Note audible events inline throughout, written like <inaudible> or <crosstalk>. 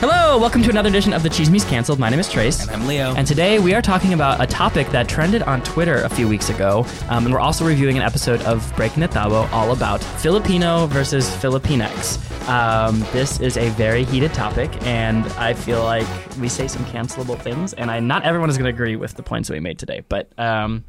Hello, welcome to another edition of the Chismis Cancelled. My name is Trace. And I'm Leo. And today we are talking about a topic that trended on Twitter a few weeks ago. Um, and we're also reviewing an episode of Breaking the Tabo all about Filipino versus Filipinx. Um, this is a very heated topic, and I feel like we say some cancelable things, and I not everyone is going to agree with the points that we made today. But um,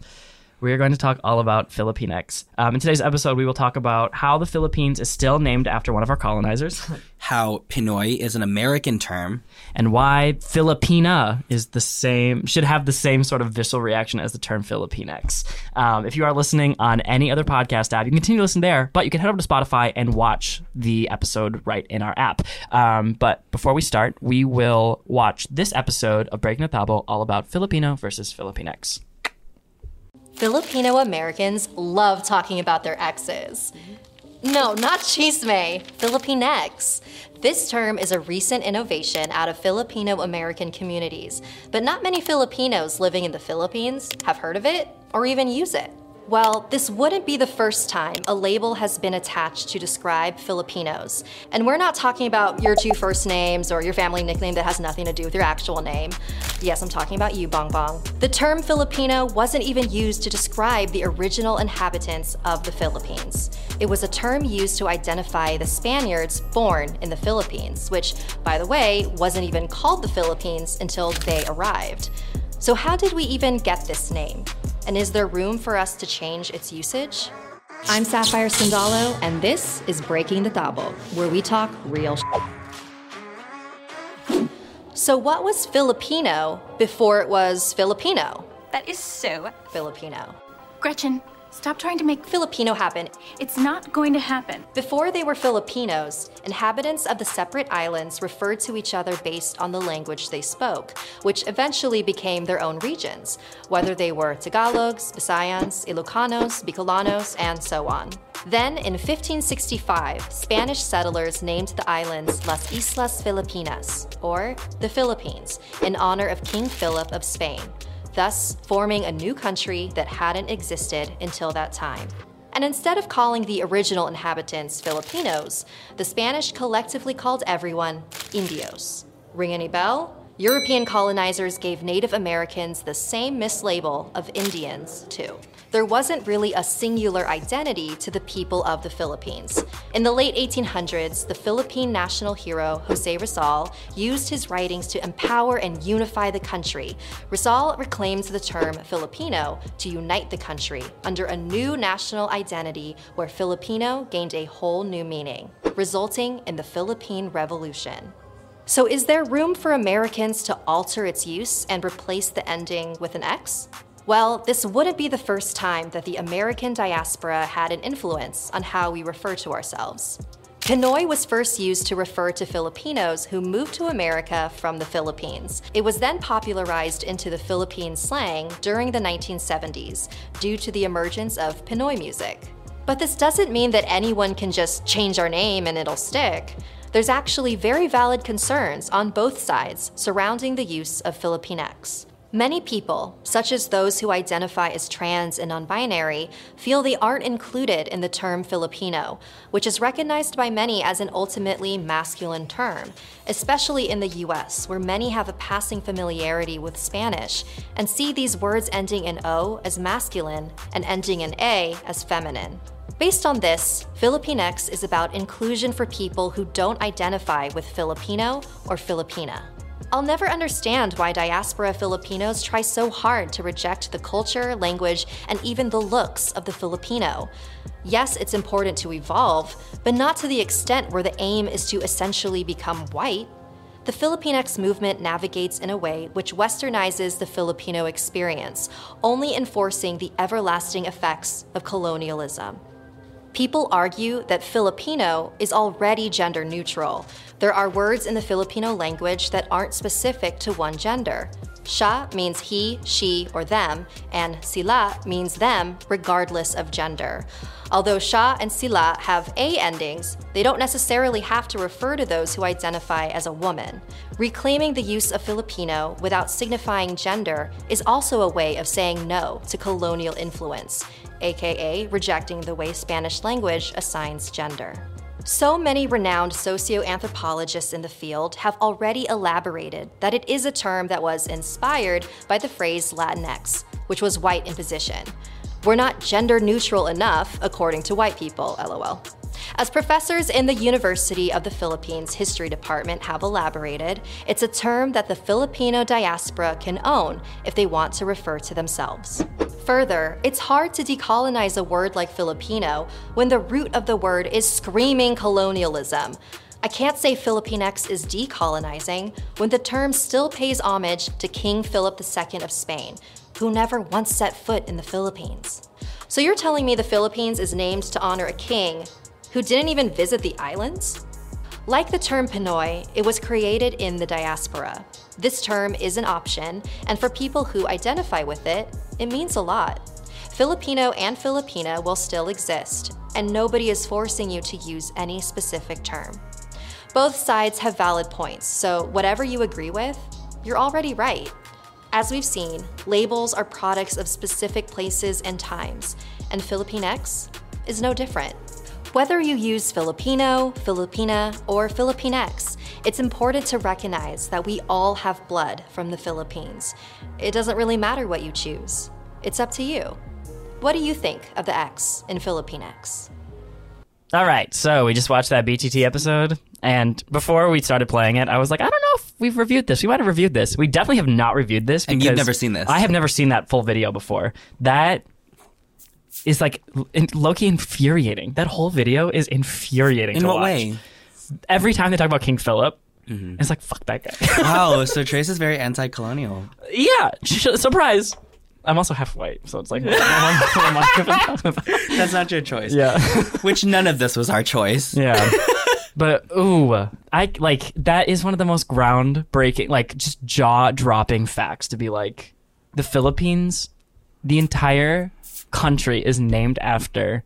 we are going to talk all about Filipinx. Um, in today's episode, we will talk about how the Philippines is still named after one of our colonizers, <laughs> How Pinoy is an American term. and why Filipina is the same should have the same sort of visceral reaction as the term Filipinx. Um, if you are listening on any other podcast app, you can continue to listen there, but you can head over to Spotify and watch the episode right in our app. Um, but before we start, we will watch this episode of Breaking the Tabo all about Filipino versus Filipinx. Filipino Americans love talking about their exes. No, not chisme, Filipinx. This term is a recent innovation out of Filipino American communities, but not many Filipinos living in the Philippines have heard of it or even use it. Well, this wouldn't be the first time a label has been attached to describe Filipinos. And we're not talking about your two first names or your family nickname that has nothing to do with your actual name. Yes, I'm talking about you, Bong Bong. The term Filipino wasn't even used to describe the original inhabitants of the Philippines. It was a term used to identify the Spaniards born in the Philippines, which, by the way, wasn't even called the Philippines until they arrived. So, how did we even get this name? And is there room for us to change its usage? I'm Sapphire Sandalo, and this is Breaking the Tabo, where we talk real sh- So, what was Filipino before it was Filipino? That is so. Filipino. Gretchen, stop trying to make. Filipino happen. It's not going to happen. Before they were Filipinos, inhabitants of the separate islands referred to each other based on the language they spoke, which eventually became their own regions, whether they were Tagalogs, Visayans, Ilocanos, Bicolanos, and so on. Then, in 1565, Spanish settlers named the islands Las Islas Filipinas, or the Philippines, in honor of King Philip of Spain, thus forming a new country that hadn't existed until that time. And instead of calling the original inhabitants Filipinos, the Spanish collectively called everyone Indios. Ring any bell? European colonizers gave Native Americans the same mislabel of Indians, too. There wasn't really a singular identity to the people of the Philippines. In the late 1800s, the Philippine national hero Jose Rizal used his writings to empower and unify the country. Rizal reclaimed the term Filipino to unite the country under a new national identity where Filipino gained a whole new meaning, resulting in the Philippine Revolution. So, is there room for Americans to alter its use and replace the ending with an X? Well, this wouldn't be the first time that the American diaspora had an influence on how we refer to ourselves. Pinoy was first used to refer to Filipinos who moved to America from the Philippines. It was then popularized into the Philippine slang during the 1970s due to the emergence of Pinoy music. But this doesn't mean that anyone can just change our name and it'll stick. There's actually very valid concerns on both sides surrounding the use of Filipinx. Many people, such as those who identify as trans and non binary, feel they aren't included in the term Filipino, which is recognized by many as an ultimately masculine term, especially in the US, where many have a passing familiarity with Spanish and see these words ending in O as masculine and ending in A as feminine. Based on this, Filipinx is about inclusion for people who don't identify with Filipino or Filipina. I'll never understand why diaspora Filipinos try so hard to reject the culture, language, and even the looks of the Filipino. Yes, it's important to evolve, but not to the extent where the aim is to essentially become white. The Filipinx movement navigates in a way which westernizes the Filipino experience, only enforcing the everlasting effects of colonialism. People argue that Filipino is already gender neutral. There are words in the Filipino language that aren't specific to one gender. Siya means he, she, or them, and sila means them, regardless of gender. Although siya and sila have a endings, they don't necessarily have to refer to those who identify as a woman. Reclaiming the use of Filipino without signifying gender is also a way of saying no to colonial influence, aka rejecting the way Spanish language assigns gender. So many renowned socioanthropologists in the field have already elaborated that it is a term that was inspired by the phrase Latinx, which was white imposition. We're not gender neutral enough, according to white people, lol. As professors in the University of the Philippines History Department have elaborated, it's a term that the Filipino diaspora can own if they want to refer to themselves. Further, it's hard to decolonize a word like Filipino when the root of the word is screaming colonialism. I can't say Filipinx is decolonizing when the term still pays homage to King Philip II of Spain, who never once set foot in the Philippines. So you're telling me the Philippines is named to honor a king who didn't even visit the islands? Like the term Pinoy, it was created in the diaspora. This term is an option, and for people who identify with it, it means a lot. Filipino and Filipina will still exist, and nobody is forcing you to use any specific term. Both sides have valid points, so whatever you agree with, you're already right. As we've seen, labels are products of specific places and times, and Filipinx is no different. Whether you use Filipino, Filipina, or Filipinx, it's important to recognize that we all have blood from the Philippines. It doesn't really matter what you choose, it's up to you. What do you think of the X in Filipinx? All right, so we just watched that BTT episode, and before we started playing it, I was like, I don't know if we've reviewed this. We might have reviewed this. We definitely have not reviewed this. And you've never seen this. I have never seen that full video before. That is like Loki infuriating. That whole video is infuriating. In to what watch. way? Every time they talk about King Philip, Mm-hmm. it's like fuck that guy. <laughs> Wow, so Trace is very anti-colonial. yeah, surprise. I'm also half white, so it's like what am what am I even talking about? That's not your choice. yeah. <laughs> Which none of this was our choice. Yeah. <laughs> But ooh, I like that is one of the most groundbreaking, like just jaw dropping facts to be like the Philippines, the entire country is named after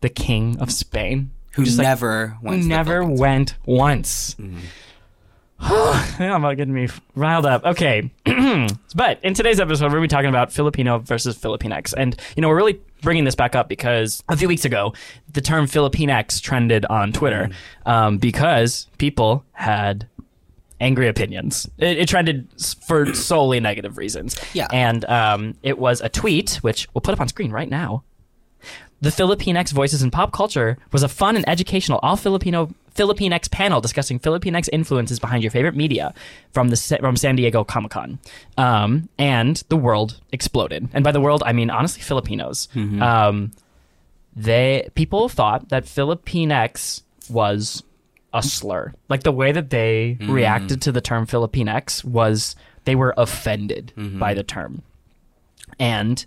the king of Spain, Who Just, never who went never went once. <sighs> I'm about getting me riled up. Okay. <clears throat> but in today's episode, we're going to be talking about Filipino versus Filipinx. And, you know, we're really bringing this back up because a few weeks ago, the term Filipinx trended on Twitter um, because people had angry opinions. It, it trended for solely negative reasons. Yeah. And um, it was a tweet, which we'll put up on screen right now. The Filipinx Voices in Pop Culture was a fun and educational all Filipino Filipinx panel discussing Filipinx influences behind your favorite media from the from San Diego Comic Con, um, and the world exploded. And by the world, I mean honestly Filipinos. Um, they people thought that Filipinx was a slur. Like the way that they mm-hmm. reacted to the term Filipinx was they were offended mm-hmm. by the term. And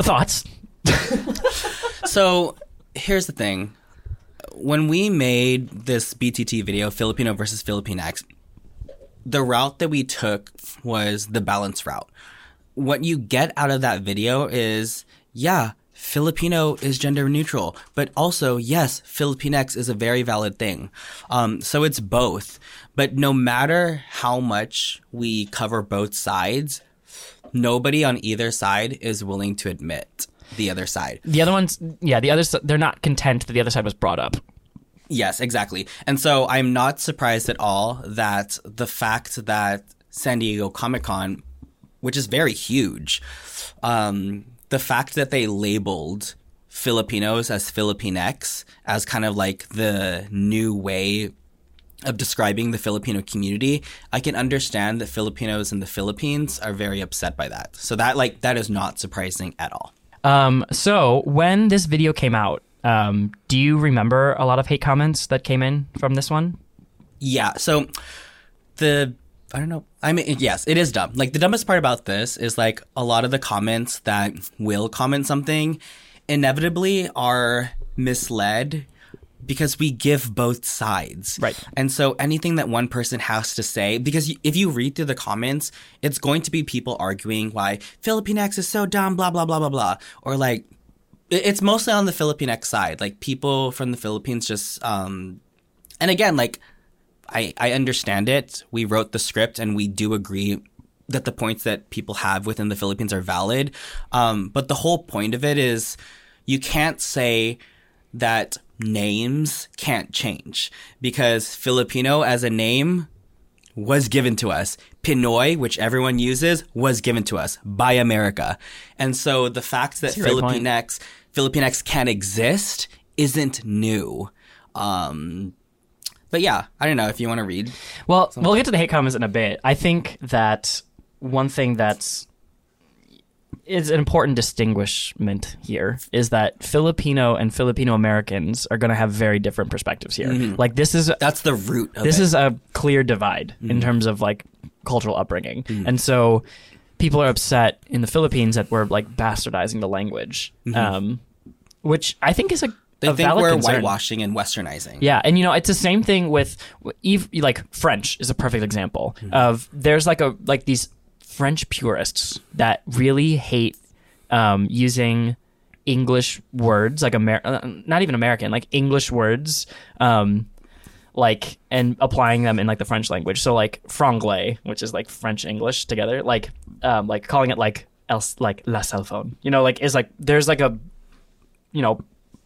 thoughts? <laughs> So here's the thing. When we made this BTT video, Filipino versus Filipinx, the route that we took was the balance route. What you get out of that video is, yeah, Filipino is gender neutral, but also, yes, Filipinx is a very valid thing. Um, so it's both. But no matter how much we cover both sides, nobody on either side is willing to admit the other side. The other ones, yeah, the others, they're not content that the other side was brought up. Yes, exactly. And so I'm not surprised at all that the fact that San Diego Comic Con, which is very huge, um, the fact that they labeled Filipinos as Filipinx as kind of like the new way of describing the Filipino community, I can understand that Filipinos in the Philippines are very upset by that. So that like that is not surprising at all. Um, so when this video came out, um, do you remember a lot of hate comments that came in from this one? Yeah. So the I don't know. I mean, yes, it is dumb. Like the dumbest part about this is like a lot of the comments that will comment something inevitably are misled because we give both sides. Right. And so anything that one person has to say, because if you read through the comments, it's going to be people arguing why Filipinx is so dumb, blah, blah, blah, blah, blah. Or like, it's mostly on the Filipinx side. Like people from the Philippines just, um, and again, like, I, I understand it. We wrote the script and we do agree that the points that people have within the Philippines are valid. Um, but the whole point of it is you can't say that names can't change because Filipino as a name was given to us. Pinoy, which everyone uses, was given to us by America. And so the fact that a great point. Filipinx, Filipinx can exist isn't new. Um, but yeah, I don't know if you want to read. Well, we'll get to the hate comments in a bit. I think that one thing that's is an important distinguishment here is that Filipino and Filipino Americans are going to have very different perspectives here. Mm-hmm. Like this is That's the root of this it. is a clear divide in mm-hmm. terms of like cultural upbringing, mm-hmm. and so people are upset in the Philippines that we're like bastardizing the language, um, which I think is a, they a think we're concern. whitewashing and westernizing. Yeah, and you know it's the same thing with like French is a perfect example of there's like a like these French purists that really hate um, using English words like Amer- uh, not even American like English words um, like and applying them in like the French language. So like franglais, which is like French English together, like um, like calling it like else like la cell phone. You know, like is like there's like a you know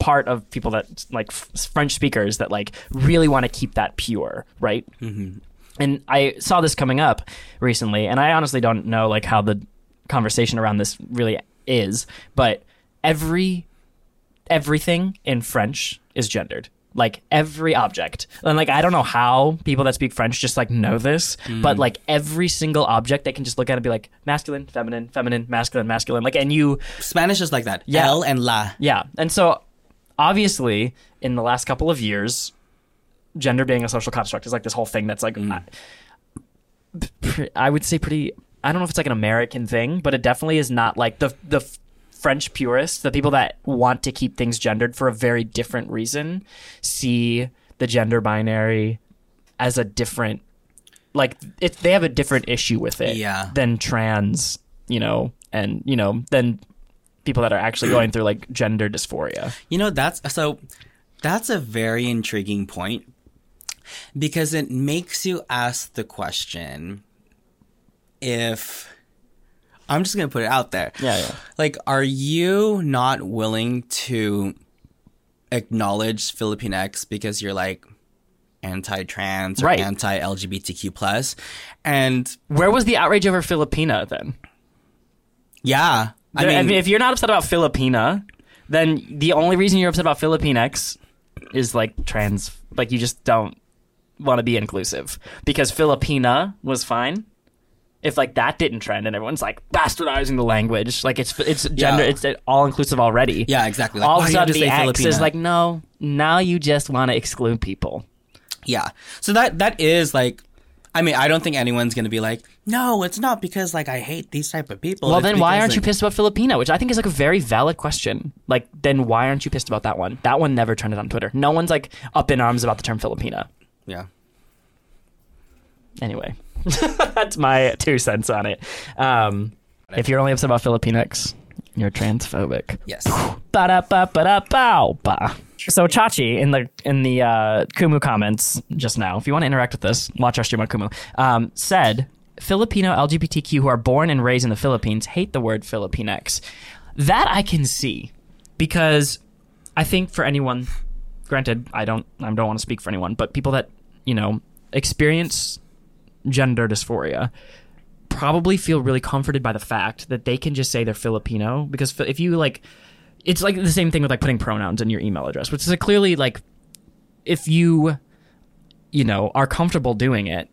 part of people that like f- French speakers that like really want to keep that pure, right? Mm-hmm. And I saw this coming up recently, and I honestly don't know like how the conversation around this really is, but every everything in French is gendered. Like every object. And like I don't know how people that speak French just like know this, but like every single object they can just look at and be like masculine, feminine, feminine, masculine, masculine. Like and you Spanish is like that. Yeah. L and la. yeah. And so obviously in the last couple of years, gender being a social construct is like this whole thing that's like mm. I, I would say pretty I don't know if it's like an American thing, but it definitely is not like the the French purists, the people that want to keep things gendered for a very different reason, see the gender binary as a different like it, they have a different issue with it Yeah. than trans, you know, and you know, than people that are actually going through like gender dysphoria. You know, that's so that's a very intriguing point because it makes you ask the question if I'm just going to put it out there. Yeah, yeah. Like are you not willing to acknowledge Filipinx because you're like anti-trans or Right. anti-LGBTQ plus and Where was the outrage over Filipina then? yeah I I mean, mean, if you're not upset about Filipina, then the only reason you're upset about Filipinx is like trans. Like you just don't want to be inclusive because Filipina was fine. If like that didn't trend and everyone's like bastardizing the language, like it's it's gender, Yeah. it's all inclusive already. yeah exactly like, all of a do you have sudden the X Filipina? is like no. Now you just want to exclude people. Yeah. So that that is like I mean, I don't think anyone's gonna be like, no, it's not because like I hate these type of people. Well, It's then why aren't you pissed about Filipino? Which I think is like a very valid question. Like, then why aren't you pissed about that one? That one never trended on Twitter. No one's like up in arms about the term Filipina. Yeah. Anyway, <laughs> that's my two cents on it. Um, if you're only upset about Filipinx, you're transphobic. Yes. So Chachi in the in the uh, Kumu comments just now, if you want to interact with this, watch our stream on Kumu. Um, said Filipino LGBTQ who are born and raised in the Philippines hate the word Filipinx. That I can see because I think for anyone, granted, I don't I don't want to speak for anyone, but people that you know experience gender dysphoria probably feel really comforted by the fact that they can just say they're Filipino because if you like it's like the same thing with like putting pronouns in your email address which is like clearly like if you you know are comfortable doing it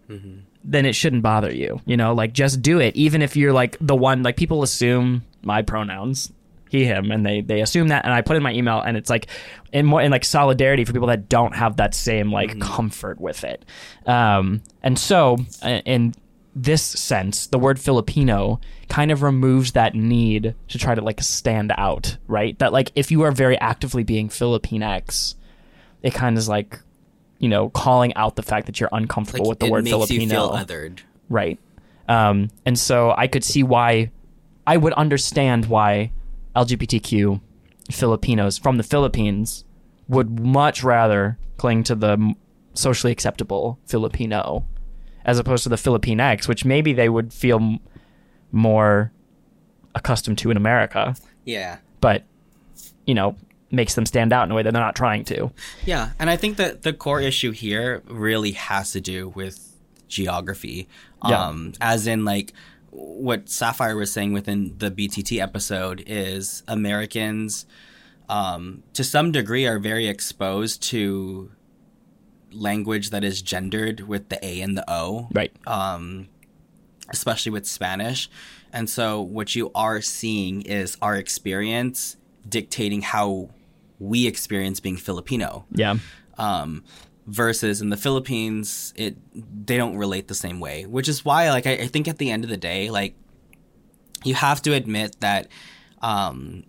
then it shouldn't bother you you know? Like just do it even if you're like the one like people assume my pronouns he him and they they assume that and i put in my email and it's like in more in like solidarity for people that don't have that same like comfort with it. Um and so in this sense the word filipino kind of removes that need to try to like stand out right? That like if you are very actively being filipinx it kind of is like you know calling out the fact that you're uncomfortable with the it word makes filipino you feel othered. right. Um, and so i could see why i would understand why lgbtq filipinos from the philippines would much rather cling to the socially acceptable filipino as opposed to the filipinx which maybe they would feel m- more accustomed to in america Yeah. but you know makes them stand out in a way that they're not trying to. Yeah, and I think that the core issue here really has to do with geography. Yeah. Um, as in like what Sapphire was saying within the BTT episode is Americans um, to some degree are very exposed to language that is gendered with the A and the O Right. um, especially with Spanish. And so what you are seeing is our experience dictating how we experience being Filipino. yeah. Um, versus in the Philippines, it they don't relate the same way, which is why, like, I, I think at the end of the day, like, you have to admit that um,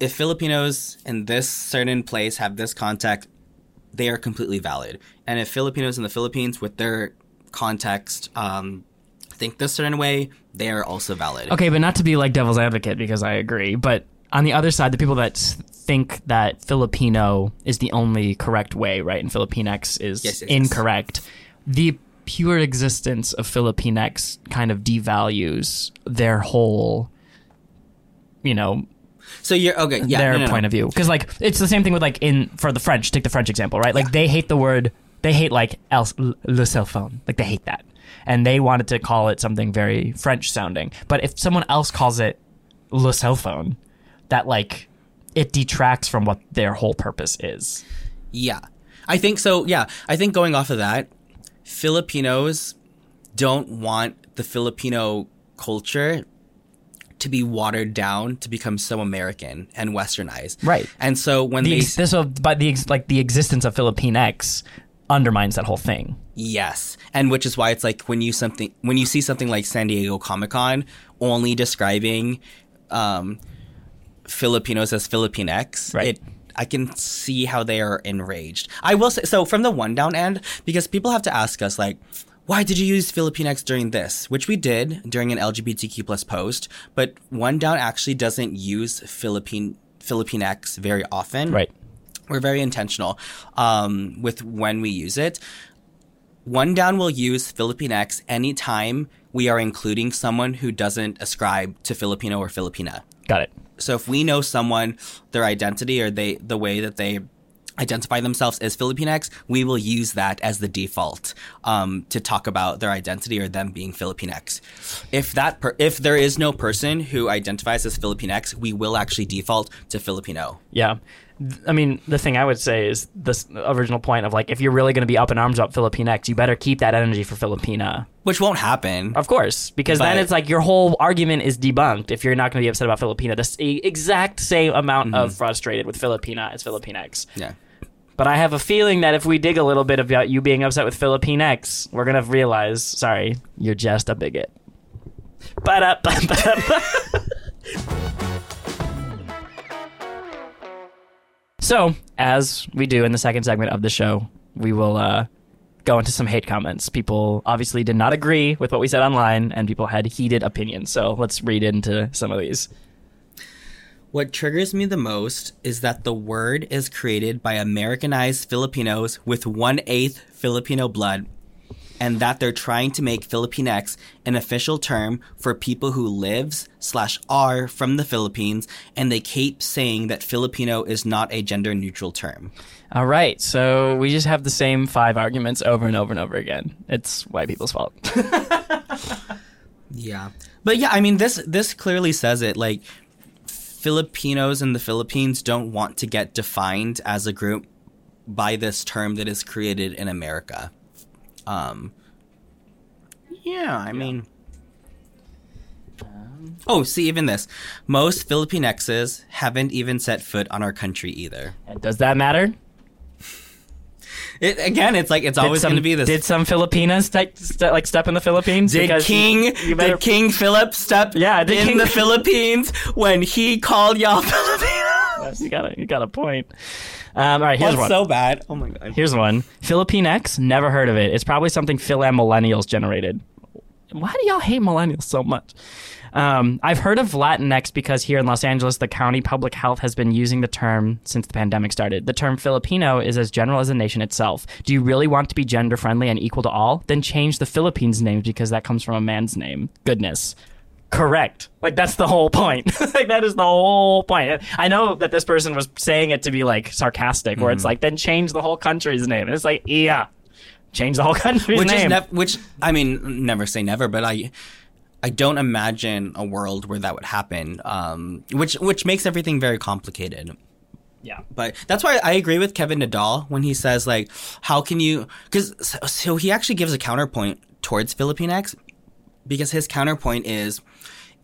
if Filipinos in this certain place have this context, they are completely valid. And if Filipinos in the Philippines with their context um, think this certain way, they are also valid. Okay, but not to be like devil's advocate because I agree, but on the other side, the people that think that Filipino is the only correct way, right, and Filipinx is Yes, yes, yes. incorrect, the pure existence of Filipinx kind of devalues their whole, you know, So you're okay. Yeah, their no, no, no. point of view. Because like it's the same thing with like in for the French. Take the French example, right? Like they hate the word. They hate like el, le cell phone. Like they hate that, and they wanted to call it something very French sounding. But if someone else calls it le cell phone, that like it detracts from what their whole purpose is. Yeah. I think so. Yeah. I think going off of that, Filipinos don't want the Filipino culture to be watered down to become so American and westernized. Right. And so when The they this but the ex- like the existence of Filipinx undermines that whole thing. Yes, and which is why it's like when you something when you see something like San Diego Comic Con only describing um, Filipinos as Filipinx, Right. it I can see how they are enraged. I will say so from the one down end because people have to ask us like. Why did you use Filipinx during this? Which we did during an LGBTQ plus post, but One Down actually doesn't use Philippine Filipinx very often Right. we're very intentional um, with when we use it. One Down will use Filipinx anytime we are including someone who doesn't ascribe to Filipino or Filipina. Got it. So if we know someone, their identity or they the way that they identify themselves as Filipinx, we will use that as the default um, to talk about their identity or them being Filipinx. If that per- if there is no person who identifies as Filipinx, we will actually default to Filipino. Yeah. I mean, the thing I would say is this original point of like, if you're really going to be up in arms about Filipinx, you better keep that energy for Filipina. Which won't happen. Of course, because then it's like your whole argument is debunked if you're not going to be upset about Filipina. The exact same amount of frustrated with Filipina as Filipinx. Yeah. But I have a feeling that if we dig a little bit about you being upset with Filipinx, we're going to realize, sorry, you're just a bigot. Ba-da-ba-ba-ba. <laughs> So, as we do in the second segment of the show, we will uh, go into some hate comments. People obviously did not agree with what we said online, and people had heated opinions. So, let's read into some of these. What triggers me the most is that the word is created by Americanized Filipinos with one eighth Filipino blood, and that they're trying to make Filipinx an official term for people who lives slash are from the Philippines, and they keep saying that Filipino is not a gender neutral term. All right, so we just have the same five arguments over and over and over again. It's white people's fault. <laughs> Yeah. But yeah, I mean this this clearly says it like Filipinos in the Philippines don't want to get defined as a group by this term that is created in America. Um Yeah, I mean Oh, see even this. Most Filipinexes haven't even set foot on our country either. And does that matter? It, again, it's like it's always going to be this. Did some Filipinas take, st- like step in the Philippines? Did King you better- did King Philip step Yeah, did in King- the <laughs> Philippines when he called y'all Filipinos? You got a you got a point. Um, all right, here's That's one. so bad. Oh my god. Here's one. Philippinx, never heard of it. It's probably something Fil-Am millennials generated. Why do y'all hate millennials so much? Um, I've heard of Latinx because here in Los Angeles, the county public health has been using the term since the pandemic started. The term Filipino is as general as the nation itself. Do you really want to be gender friendly and equal to all? Then change the Philippines name because that comes from a man's name. Goodness. correct. Like that's the whole point. <laughs> like that is the whole point. I know that this person was saying it to be like sarcastic, where it's Mm-hmm. like then change the whole country's name. And it's like yeah, change the whole country's which name. is nev- which I mean, never say never, but I. I don't imagine a world where that would happen, um, which which makes everything very complicated. yeah. But that's why I agree with Kevin Nadal when he says like, how can you? Because so, he actually gives a counterpoint towards Filipinx because his counterpoint is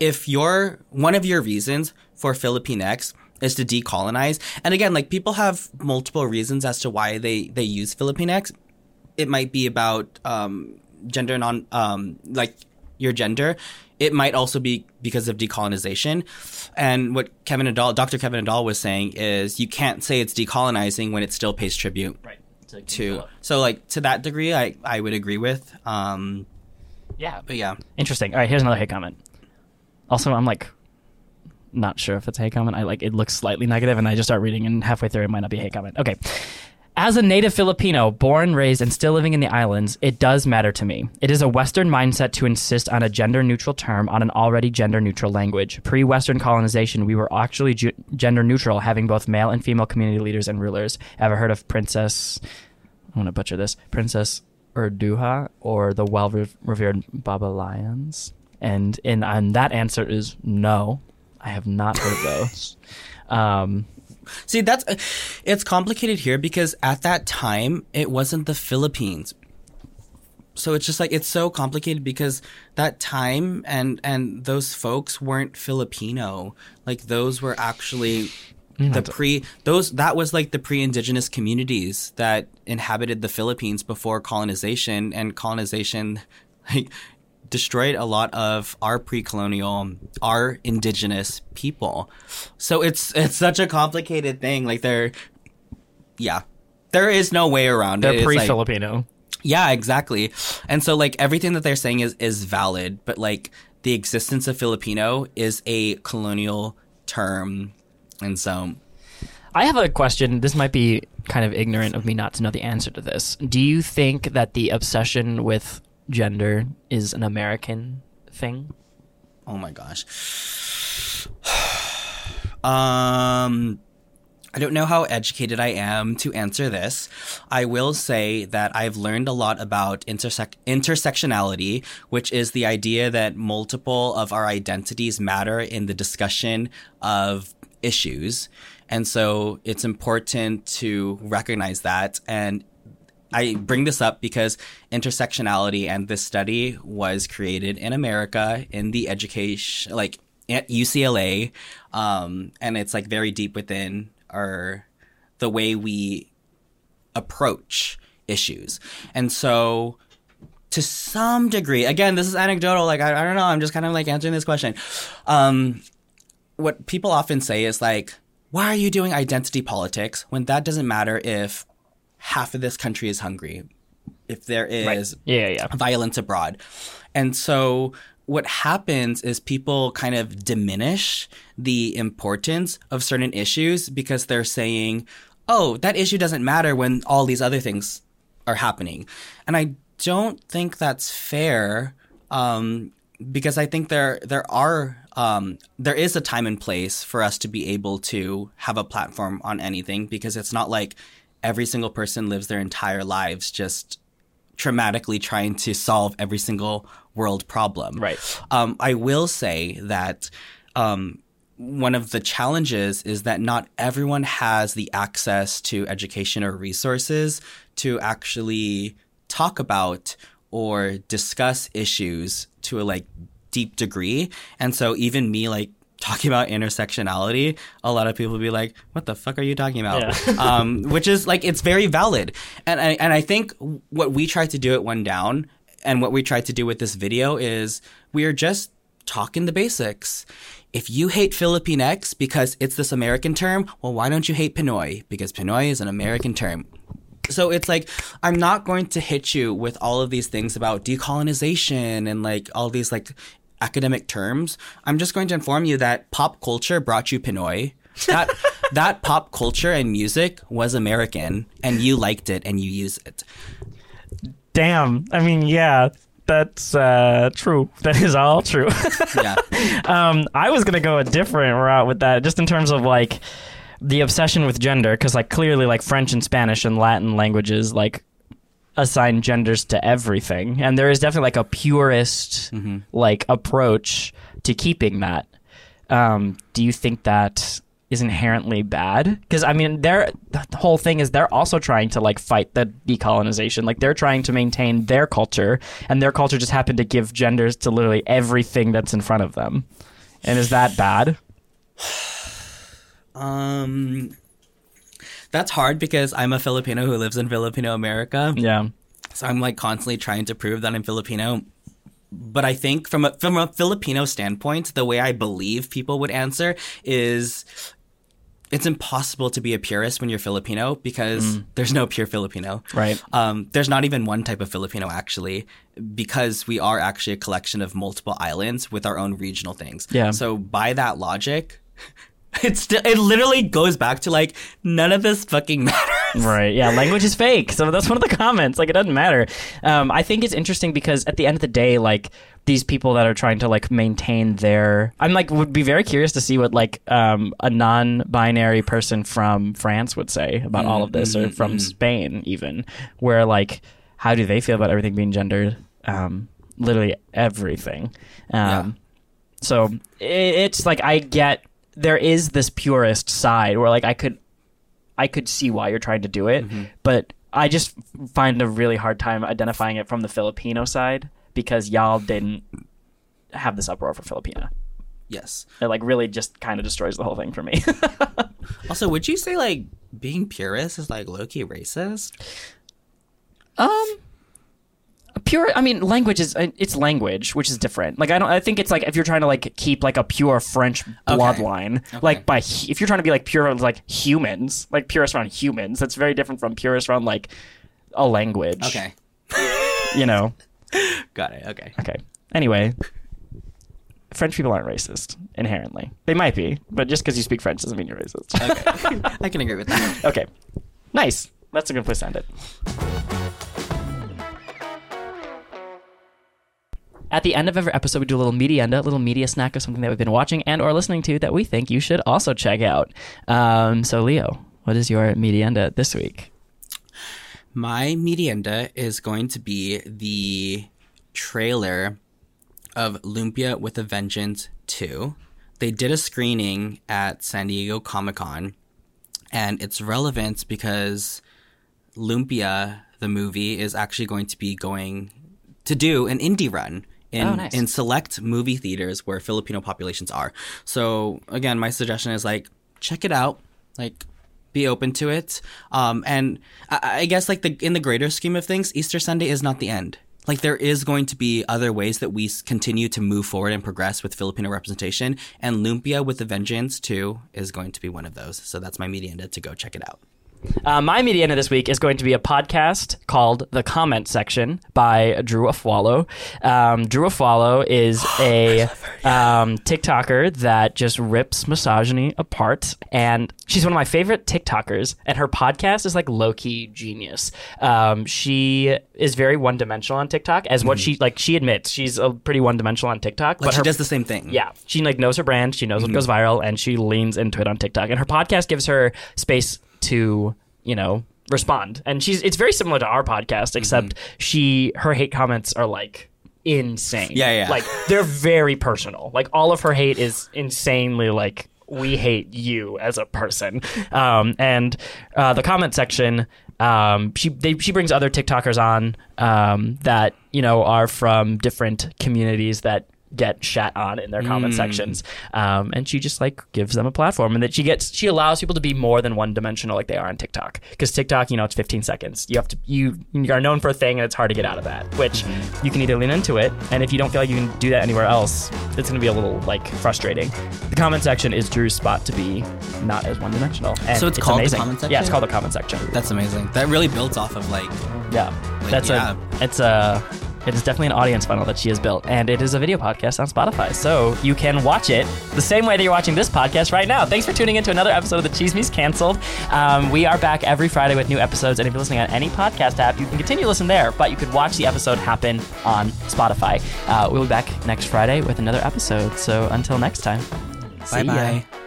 if your one of your reasons for Filipinx is to decolonize, and again, like people have multiple reasons as to why they they use Filipinx. It might be about um, gender non um, like your gender. It might also be because of decolonization. And what Kevin Nadal, Dr. Kevin Nadal was saying is you can't say it's decolonizing when it still pays tribute Right. to. So like to that degree, I, I would agree with. Um, yeah. but yeah. Interesting. All right, here's another hate comment. Also, I'm like not sure if it's a hate comment. I like it looks slightly negative, and I just start reading, and halfway through, it might not be a hate comment. Okay. As a native Filipino, born, raised, and still living in the islands, it does matter to me. It is a Western mindset to insist on a gender neutral term on an already gender neutral language. Pre Western colonization, we were actually ju- gender neutral, having both male and female community leaders and rulers. Ever heard of Princess? I'm going to butcher this. Princess Urduja or the well revered Babaylans? And, and and that answer is no. I have not heard of those. <laughs> Um, See, that's it's complicated here because at that time it wasn't the Philippines. So it's just like it's so complicated because that time and and those folks weren't Filipino. Like those were actually the pre those that was like the pre-indigenous communities that inhabited the Philippines before colonization and colonization <laughs> like destroyed a lot of our pre-colonial our indigenous people so it's it's such a complicated thing like they're yeah there is no way around it they're It's pre like- Filipino. yeah exactly and so like everything that they're saying is is valid but like the existence of filipino is a colonial term and so I have a question. This might be kind of ignorant of me not to know the answer to this. Do you think that the obsession with gender is an American thing? Oh my gosh. <sighs> um I don't know how educated I am to answer this. I will say that I've learned a lot about intersec- intersectionality, which is the idea that multiple of our identities matter in the discussion of issues. And so it's important to recognize that. And I bring this up because intersectionality and this study was created in America in the education, like at UCLA, um, and it's like very deep within our the way we approach issues, and so to some degree, again, this is anecdotal. Like I, I don't know, I'm just kind of like answering this question. Um, what people often say is like, why are you doing identity politics when that doesn't matter if half of this country is hungry, if there is Yeah, yeah. violence abroad. And so what happens is people kind of diminish the importance of certain issues because they're saying, oh, that issue doesn't matter when all these other things are happening. And I don't think that's fair um, because I think there there are um, there is a time and place for us to be able to have a platform on anything because it's not like every single person lives their entire lives just traumatically trying to solve every single world problem. Right. Um, I will say that um, one of the challenges is that not everyone has the access to education or resources to actually talk about or discuss issues to a like deep degree. And so even me like talking about intersectionality, a lot of people will be like, "What the fuck are you talking about?" Yeah. <laughs> um, which is like it's very valid, and I, and I think what we tried to do at One Down, and what we tried to do with this video is we are just talking the basics. If you hate Filipinx because it's this American term, well, why don't you hate Pinoy? Because Pinoy is an American term. So it's like I'm not going to hit you with all of these things about decolonization and like all these like academic terms. I'm just going to inform you that pop culture brought you Pinoy. That <laughs> that pop culture and music was American and you liked it and you use it. Damn. I mean, yeah. That's uh, true. <laughs> That is all true. <laughs> Yeah. um, I was gonna go a different route with that, just in terms of like the obsession with gender, because like clearly, like French and Spanish and Latin languages, like assign genders to everything, and there is definitely like a purist like approach to keeping that. Um, do you think that is inherently bad? Because I mean, they're the whole thing is they're also trying to like fight the decolonization. Like they're trying to maintain their culture, and their culture just happened to give genders to literally everything that's in front of them. And is that bad? <sighs> Um, that's hard because I'm a Filipino who lives in Filipino America. Yeah. So I'm like constantly trying to prove that I'm Filipino. But I think from a from a Filipino standpoint, the way I believe people would answer is it's impossible to be a purist when you're Filipino because there's no pure Filipino. Right. Um, there's not even one type of Filipino actually, because we are actually a collection of multiple islands with our own regional things. Yeah. So by that logic, <laughs> it's still it literally goes back to like none of this fucking <laughs> matters. Right. Yeah. Language is fake. So that's one of the comments. Like, it doesn't matter. Um, I think it's interesting because at the end of the day, like, these people that are trying to like maintain their i'm like would be very curious to see what like um, a non-binary person from france would say about all of this or from spain even where like how do they feel about everything being gendered um, literally everything um, so i it's like i get there is this purist side where like i could I could see why you're trying to do it, but I just find a really hard time identifying it from the Filipino side because y'all didn't have this uproar for Filipina. Yes. It like really just kind of destroys the whole thing for me. <laughs> Also, would you say like being purist is like low key racist? um pure I mean language is uh, it's language which is different. Like I don't I think it's like if you're trying to like keep like a pure French bloodline like by if you're trying to be like pure around, like humans, like purist around humans, that's very different from purist around like a language. Okay. You know. <laughs> Got it. Okay. Okay. Anyway, French people aren't racist inherently. They might be, but just because you speak French doesn't mean you're racist. Okay. <laughs> I can agree with that. <laughs> okay. Nice. That's a good place to end it. At the end of every episode, we do a little medienda, a little media snack of something that we've been watching and or listening to that we think you should also check out. Um, so, Leo, what is your medienda this week? My medienda is going to be the trailer of Lumpia with a Vengeance 2. They did a screening at San Diego Comic Con, and it's relevant because Lumpia, the movie, is actually going to be going to do an indie run in Oh, nice. in select movie theaters where Filipino populations are. So again, my suggestion is like check it out, like be open to it. Um, and I, I guess like the in the greater scheme of things, Easter Sunday is not the end. Like there is going to be other ways that we continue to move forward and progress with Filipino representation, and Lumpia with a Vengeance too is going to be one of those. So that's my medienda to go check it out. Uh, my medienda this week is going to be a podcast called The Comment Section by Drew Afualo. Um, Drew Afualo is <gasps> a um, TikToker that just rips misogyny apart. And she's one of my favorite TikTokers. And her podcast is like low key genius. Um, she is very one dimensional on TikTok, as what she, like, she admits she's a pretty one dimensional on TikTok. Like but she her does the same thing. yeah, she like knows her brand. She knows what goes viral, and she leans into it on TikTok. And her podcast gives her space to you know respond. And she's it's very similar to our podcast, except she her hate comments are like insane. Yeah, yeah. Like they're very personal. Like all of her hate is insanely like we hate you as a person. Um, and uh, the comment section. Um, she they, she brings other TikTokers on um, that you know are from different communities that get shat on in their comment sections, um, and she just like gives them a platform, and that she gets she allows people to be more than one dimensional like they are on TikTok. Because TikTok, you know, it's 15 seconds. You have to you you are known for a thing, and it's hard to get out of that. Which you can either lean into it, and if you don't feel like you can do that anywhere else, it's going to be a little like frustrating. The comment section is Drew's spot to be not as one dimensional. And So it's called the comment section? Yeah, it's called the comment section. That's amazing. That really builds off of like Yeah, Like, that's yeah. a it's a It is definitely an audience funnel that she has built, and it is a video podcast on Spotify. So you can watch it the same way that you're watching this podcast right now. Thanks for tuning in to another episode of the Chismis Cancelled. Um, we are back every Friday with new episodes, and if you're listening on any podcast app, you can continue to listen there, but you could watch the episode happen on Spotify. Uh, we'll be back next Friday with another episode. So until next time, Bye bye.